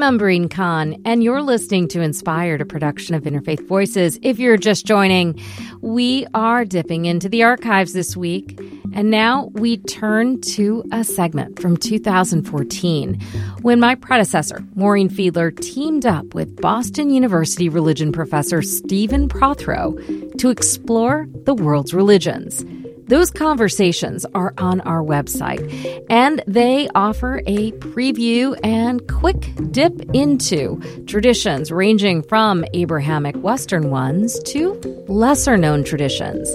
I'm Umbreen Khan, and you're listening to Inspired, a production of Interfaith Voices. If you're just joining, we are dipping into the archives this week, and now we turn to a segment from 2014 when my predecessor, Maureen Fiedler, teamed up with Boston University religion professor Stephen Prothero to explore the world's religions. Those conversations are on our website, and they offer a preview and quick dip into traditions ranging from Abrahamic Western ones to lesser known traditions.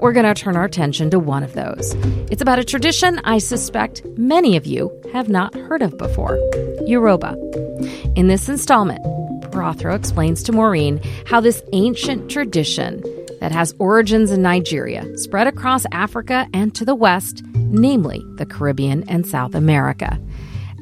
We're going to turn our attention to one of those. It's about a tradition I suspect many of you have not heard of before Yoruba. In this installment, Prothero explains to Maureen how this ancient tradition that has origins in Nigeria, spread across Africa and to the West, namely the Caribbean and South America.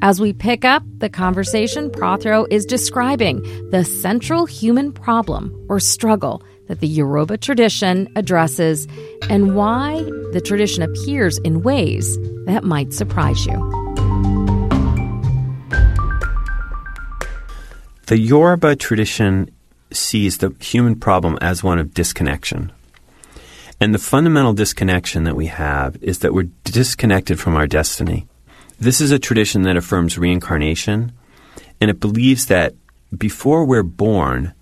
As we pick up the conversation, Prothero is describing the central human problem or struggle that the Yoruba tradition addresses and why the tradition appears in ways that might surprise you. The Yoruba tradition sees the human problem as one of disconnection. And the fundamental disconnection that we have is that we're disconnected from our destiny. This is a tradition that affirms reincarnation, and it believes that before we're born,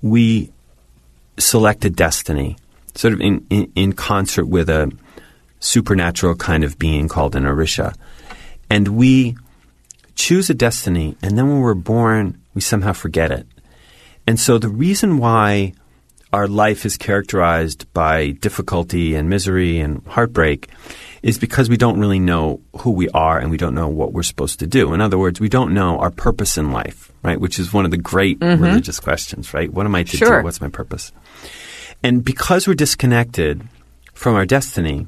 we select a destiny, sort of in, in, in concert with a supernatural kind of being called an Orisha. And we choose a destiny, and then when we're born, we somehow forget it. And so the reason why our life is characterized by difficulty and misery and heartbreak is because we don't really know who we are and we don't know what we're supposed to do. In other words, we don't know our purpose in life, right? Which is one of the great mm-hmm. religious questions, right? What am I to sure. do? What's my purpose? And because we're disconnected from our destiny,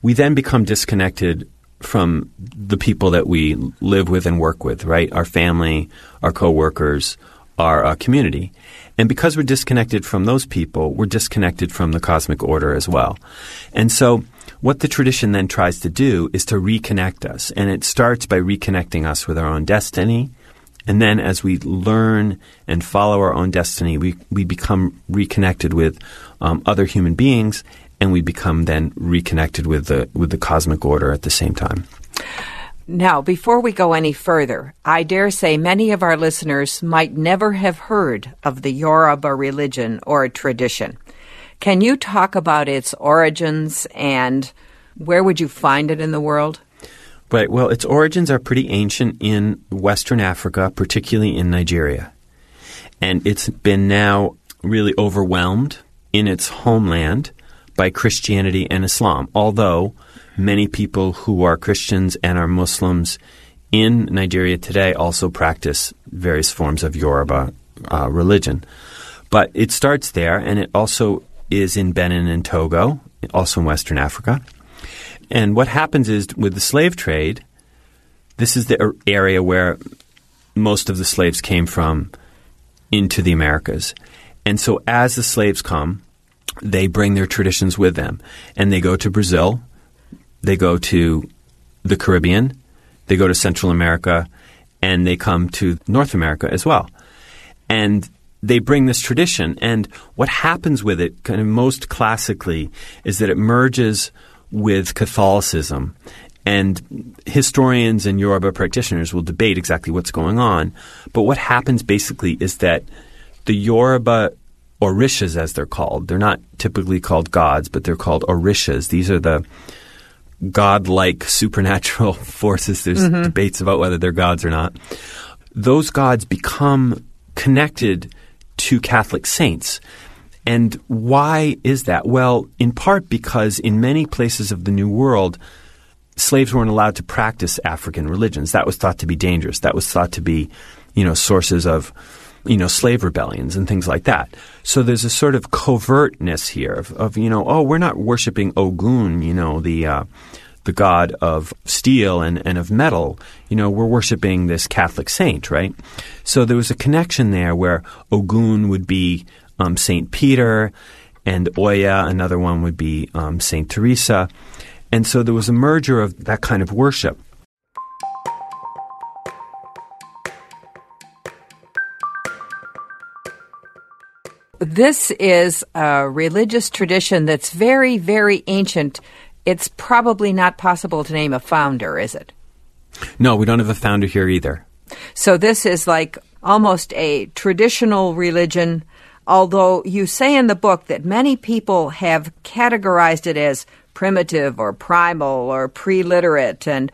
we then become disconnected from the people that we live with and work with, right? Our family, our coworkers, our uh, community. And because we're disconnected from those people, we're disconnected from the cosmic order as well. And so, what the tradition then tries to do is to reconnect us. And it starts by reconnecting us with our own destiny. And then, as we learn and follow our own destiny, we, we become reconnected with um, other human beings, and we become then reconnected with the, with the cosmic order at the same time. Now, before we go any further, I dare say many of our listeners might never have heard of the Yoruba religion or tradition. Can you talk about its origins and where would you find it in the world? Right. Well, its origins are pretty ancient in Western Africa, particularly in Nigeria. And it's been now really overwhelmed in its homeland by Christianity and Islam, although many people who are Christians and are Muslims in Nigeria today also practice various forms of Yoruba uh, religion. But it starts there, and it also is in Benin and Togo, also in Western Africa. And what happens is with the slave trade, this is the area where most of the slaves came from into the Americas. And so as the slaves come, they bring their traditions with them. And they go to Brazil, they go to the Caribbean, they go to Central America, and they come to North America as well. And they bring this tradition. And what happens with it, kind of most classically, is that it merges with Catholicism. And historians and Yoruba practitioners will debate exactly what's going on. But what happens basically is that the Yoruba orishas, as they're called, they're not typically called gods, but they're called orishas. These are the godlike supernatural forces. There's mm-hmm. debates about whether they're gods or not. Those gods become connected to Catholic saints. And why is that? Well, in part because in many places of the New World, slaves weren't allowed to practice African religions. That was thought to be dangerous. That was thought to be, you know, sources of you know, slave rebellions and things like that. So there's a sort of covertness here of, of you know, oh, we're not worshiping Ogun, you know, the uh, the god of steel and, and of metal. You know, we're worshiping this Catholic saint, right? So there was a connection there where Ogun would be um, Saint Peter, and Oya, another one would be um, Saint Teresa, and so there was a merger of that kind of worship. This is a religious tradition that's very, very ancient. It's probably not possible to name a founder, is it? No, we don't have a founder here either. So this is like almost a traditional religion, although you say in the book that many people have categorized it as primitive or primal or pre-literate and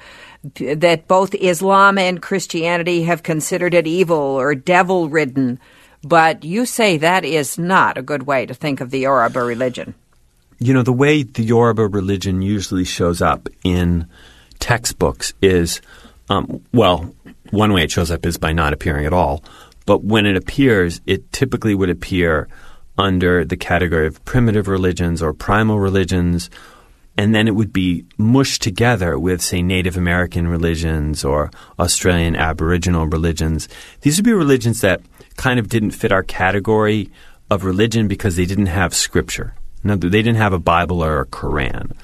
that both Islam and Christianity have considered it evil or devil ridden. But you say that is not a good way to think of the Yoruba religion. You know, the way the Yoruba religion usually shows up in textbooks is, um, well, one way it shows up is by not appearing at all. But when it appears, it typically would appear under the category of primitive religions or primal religions and then it would be mushed together with, say, Native American religions or Australian Aboriginal religions. These would be religions that kind of didn't fit our category of religion because they didn't have scripture. No, they didn't have a Bible or a Quran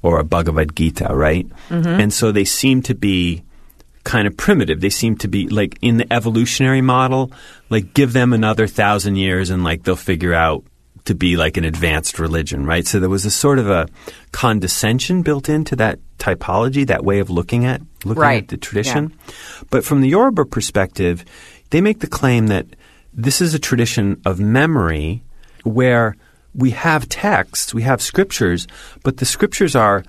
or a Bhagavad Gita, right? Mm-hmm. And so they seem to be kind of primitive. They seem to be like in the evolutionary model, like give them another thousand years and like they'll figure out to be like an advanced religion, right? So there was a sort of a condescension built into that typology, that way of looking at looking right. at the tradition. Yeah. But from the Yoruba perspective, they make the claim that this is a tradition of memory where we have texts, we have scriptures, but the scriptures are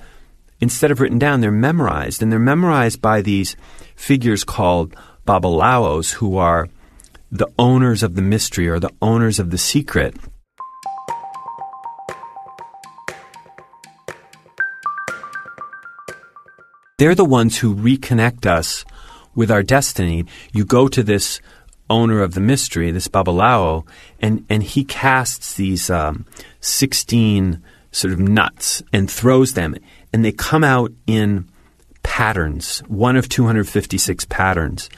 instead of written down, they're memorized, and they're memorized by these figures called babalawos, who are the owners of the mystery or the owners of the secret. They're the ones who reconnect us with our destiny. You go to this owner of the mystery, this Babalawo, and, and he casts these um, 16 sort of nuts and throws them, and they come out in patterns, one of 256 patterns.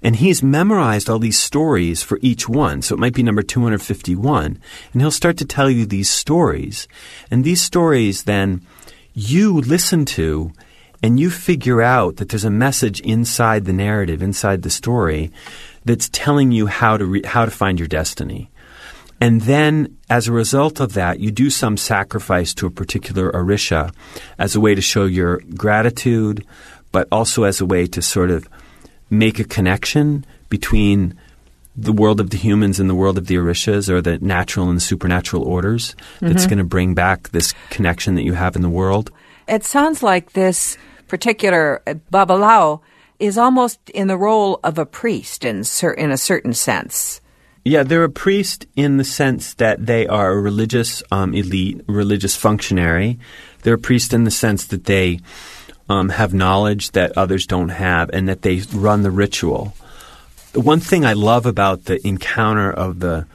And he's memorized all these stories for each one. So it might be number 251. And he'll start to tell you these stories. And these stories then you listen to and you figure out that there's a message inside the narrative, inside the story, that's telling you how to re- how to find your destiny. And then, as a result of that, you do some sacrifice to a particular orisha as a way to show your gratitude, but also as a way to sort of make a connection between the world of the humans and the world of the orishas or the natural and the supernatural orders that's Mm-hmm. going to bring back this connection that you have in the world. It sounds like this particular uh, Babalawo is almost in the role of a priest in, cer- in a certain sense. Yeah, they're a priest in the sense that they are a religious um, elite, religious functionary. They're a priest in the sense that they um, have knowledge that others don't have and that they run the ritual. The one thing I love about the encounter of the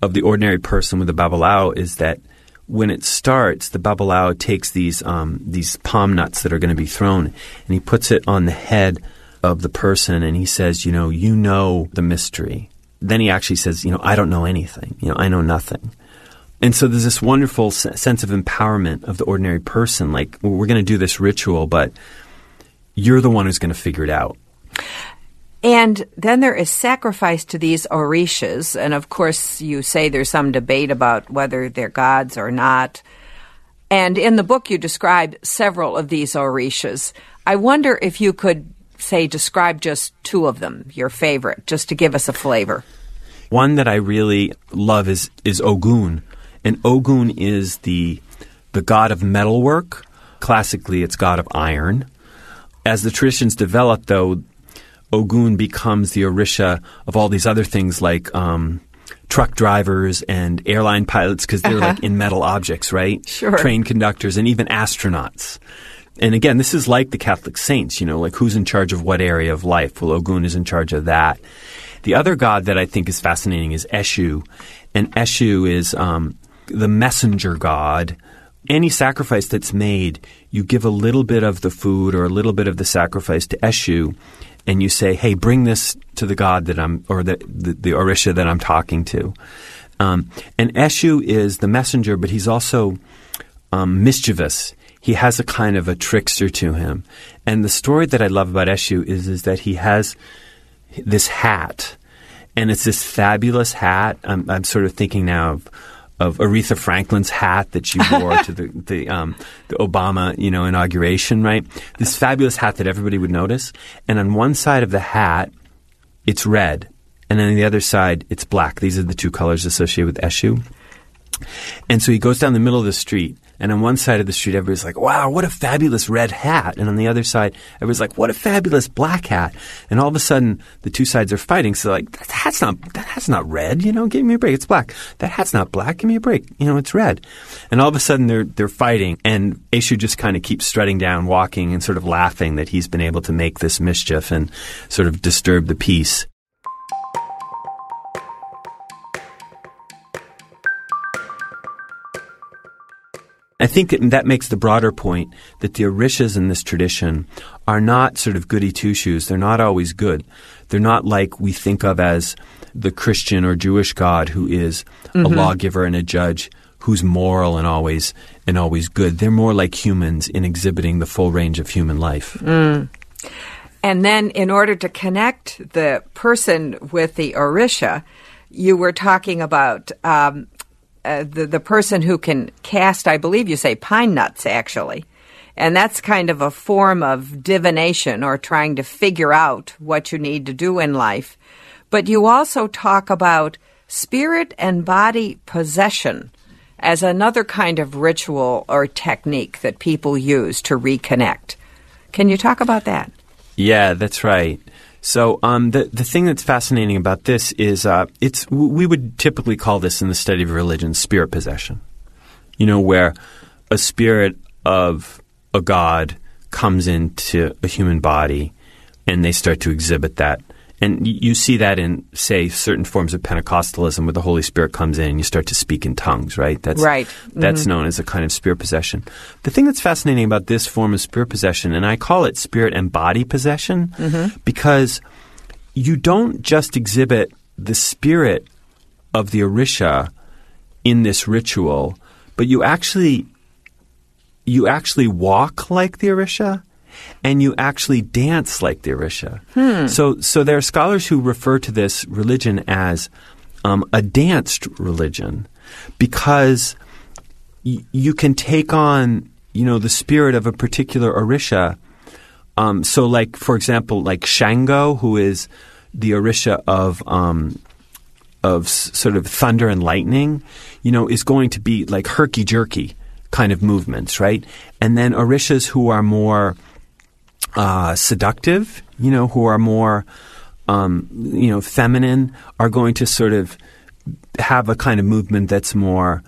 of the ordinary person with the babalawo is that when it starts, the babalawo takes these um, these palm nuts that are going to be thrown, and he puts it on the head of the person, and he says, "You know, you know the mystery." Then he actually says, "You know, I don't know anything. You know, I know nothing." And so there's this wonderful sense of empowerment of the ordinary person. Like well, we're going to do this ritual, but you're the one who's going to figure it out. And then there is sacrifice to these orishas. And of course, you say there's some debate about whether they're gods or not. And in the book, you describe several of these orishas. I wonder if you could, say, describe just two of them, your favorite, just to give us a flavor. One that I really love is is Ogun, and Ogun is the the god of metalwork. Classically, it's god of iron. As the traditions developed, though, Ogun becomes the orisha of all these other things like um, truck drivers and airline pilots because they're like in metal objects, right? Sure. Train conductors and even astronauts. And again, this is like the Catholic saints, you know, like who's in charge of what area of life? Well, Ogun is in charge of that. The other god that I think is fascinating is Eshu, and Eshu is um, the messenger god. Any sacrifice that's made, you give a little bit of the food or a little bit of the sacrifice to Eshu, and you say, "Hey, bring this to the god that I'm, or the the, the orisha that I'm talking to." Um, and Eshu is the messenger, but he's also um, mischievous. He has a kind of a trickster to him. And the story that I love about Eshu is is that he has this hat, and it's this fabulous hat. I'm, I'm sort of thinking now of of Aretha Franklin's hat that she wore to the the, um, the Obama you know inauguration, right? This fabulous hat that everybody would notice, and on one side of the hat, it's red, and then on the other side, it's black. These are the two colors associated with Eshu. And so he goes down the middle of the street, and on one side of the street, everybody's like, wow, what a fabulous red hat. And on the other side, everybody's like, what a fabulous black hat. And all of a sudden, the two sides are fighting. So like, that hat's not, that hat's not red, you know, give me a break. It's black. That hat's not black. Give me a break. You know, it's red. And all of a sudden, they're, they're fighting. And Eshu just kind of keeps strutting down, walking and sort of laughing that he's been able to make this mischief and sort of disturb the peace. I think that makes the broader point that the Orishas in this tradition are not sort of goody two shoes. They're not always good. They're not like we think of as the Christian or Jewish God who is mm-hmm. a lawgiver and a judge who's moral and always and always good. They're more like humans in exhibiting the full range of human life. Mm. And then, in order to connect the person with the Orisha, you were talking about um, uh, the the person who can cast, I believe you say pine nuts actually. And that's kind of a form of divination or trying to figure out what you need to do in life. But you also talk about spirit and body possession as another kind of ritual or technique that people use to reconnect. Can you talk about that? Yeah, that's right. So um, the the thing that's fascinating about this is uh, it's we would typically call this in the study of religion spirit possession. You know, where a spirit of a god comes into a human body and they start to exhibit that and you see that in, say, certain forms of Pentecostalism where the Holy Spirit comes in and you start to speak in tongues, right? That's, right. Mm-hmm. That's known as a kind of spirit possession. The thing that's fascinating about this form of spirit possession, and I call it spirit and body possession, mm-hmm. because you don't just exhibit the spirit of the Orisha in this ritual, but you actually you actually walk like the Orisha and you actually dance like the Orisha. Hmm. So, so there are scholars who refer to this religion as um, a danced religion because y- you can take on, you know, the spirit of a particular Orisha. Um, so, like for example, like Shango, who is the Orisha of um, of s- sort of thunder and lightning, you know, is going to be like herky jerky kind of movements, right? And then Orishas who are more uh, seductive, you know, who are more, um, you know, feminine, are going to sort of have a kind of movement that's more,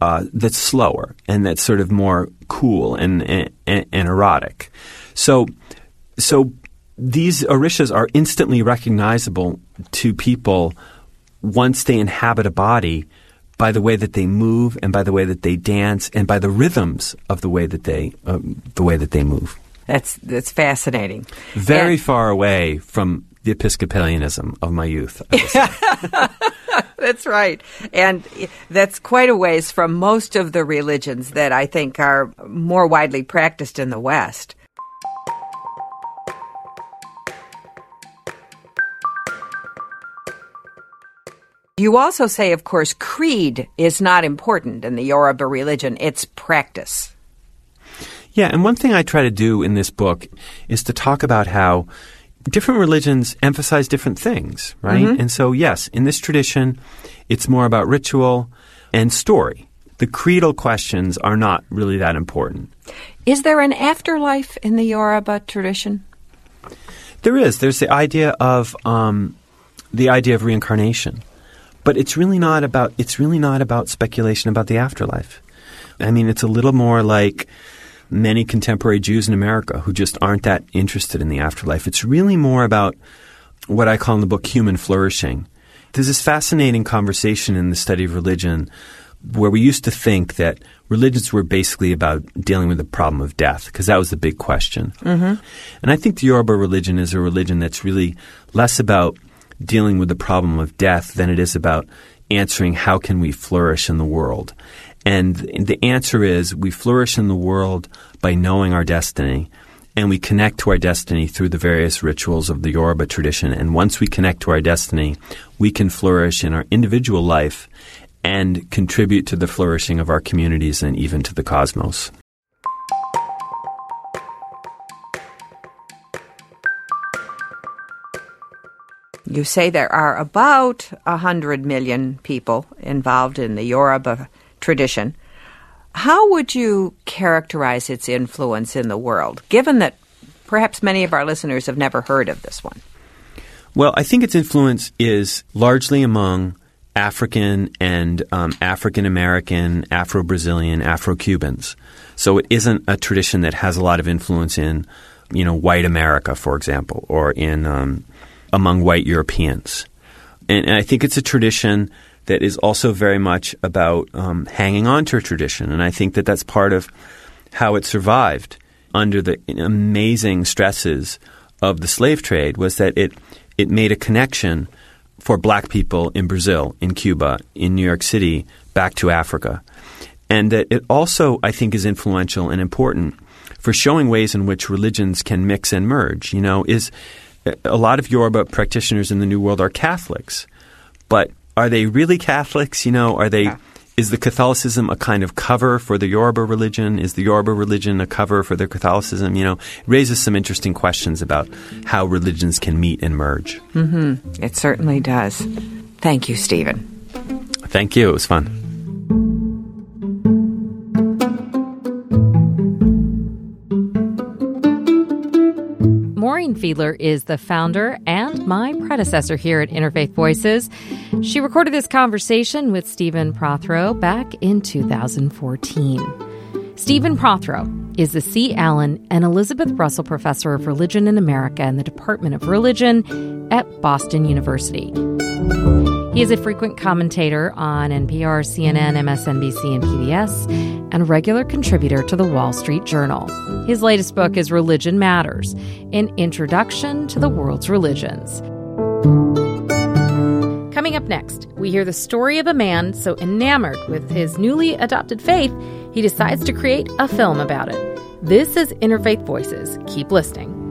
uh, that's slower and that's sort of more cool and, and, and erotic. So, so these orishas are instantly recognizable to people once they inhabit a body by the way that they move and by the way that they dance and by the rhythms of the way that they um, the way that they move. That's that's fascinating. Very and, far away from the Episcopalianism of my youth. that's right. And that's quite a ways from most of the religions that I think are more widely practiced in the West. You also say, of course, creed is not important in the Yoruba religion, it's practice. Yeah, and one thing I try to do in this book is to talk about how different religions emphasize different things, right? Mm-hmm. And so, yes, in this tradition, it's more about ritual and story. The creedal questions are not really that important. Is there an afterlife in the Yoruba tradition? There is. There's the idea of um, the idea of reincarnation, but it's really not about. It's really not about speculation about the afterlife. I mean, it's a little more like many contemporary Jews in America who just aren't that interested in the afterlife. It's really more about what I call in the book human flourishing. There's this fascinating conversation in the study of religion where we used to think that religions were basically about dealing with the problem of death because that was the big question. Mm-hmm. And I think the Yoruba religion is a religion that's really less about dealing with the problem of death than it is about answering how can we flourish in the world. And the answer is we flourish in the world by knowing our destiny and we connect to our destiny through the various rituals of the Yoruba tradition. And once we connect to our destiny, we can flourish in our individual life and contribute to the flourishing of our communities and even to the cosmos. You say there are about a hundred million people involved in the Yoruba tradition. How would you characterize its influence in the world, given that perhaps many of our listeners have never heard of this one? Well, I think its influence is largely among African and um, African American, Afro Brazilian, Afro Cubans. So it isn't a tradition that has a lot of influence in, you know, white America, for example, or in um, among white Europeans. And, and, I think it's a tradition that is also very much about um, hanging on to a tradition. And I think that that's part of how it survived under the amazing stresses of the slave trade was that it it made a connection for black people in Brazil, in Cuba, in New York City, back to Africa. And that it also, I think, is influential and important for showing ways in which religions can mix and merge. You know, is a lot of Yoruba practitioners in the New World are Catholics, but are they really Catholics? You know, are they? Yeah. Is the Catholicism a kind of cover for the Yoruba religion? Is the Yoruba religion a cover for the Catholicism? You know, it raises some interesting questions about how religions can meet and merge. Mm-hmm. It certainly does. Thank you, Stephen. Thank you. It was fun. Fiedler is the founder and my predecessor here at Interfaith Voices. She recorded this conversation with Stephen Prothero back in 2014. Stephen Prothero is the C. Allyn and Elizabeth Russell Professor of Religion in America in the Department of Religion at Boston University. He is a frequent commentator on NPR, CNN, MSNBC, and PBS, and a regular contributor to the Wall Street Journal. His latest book is Religion Matters An Introduction to the World's Religions. Coming up next, we hear the story of a man so enamored with his newly adopted faith, he decides to create a film about it. This is Interfaith Voices. Keep listening.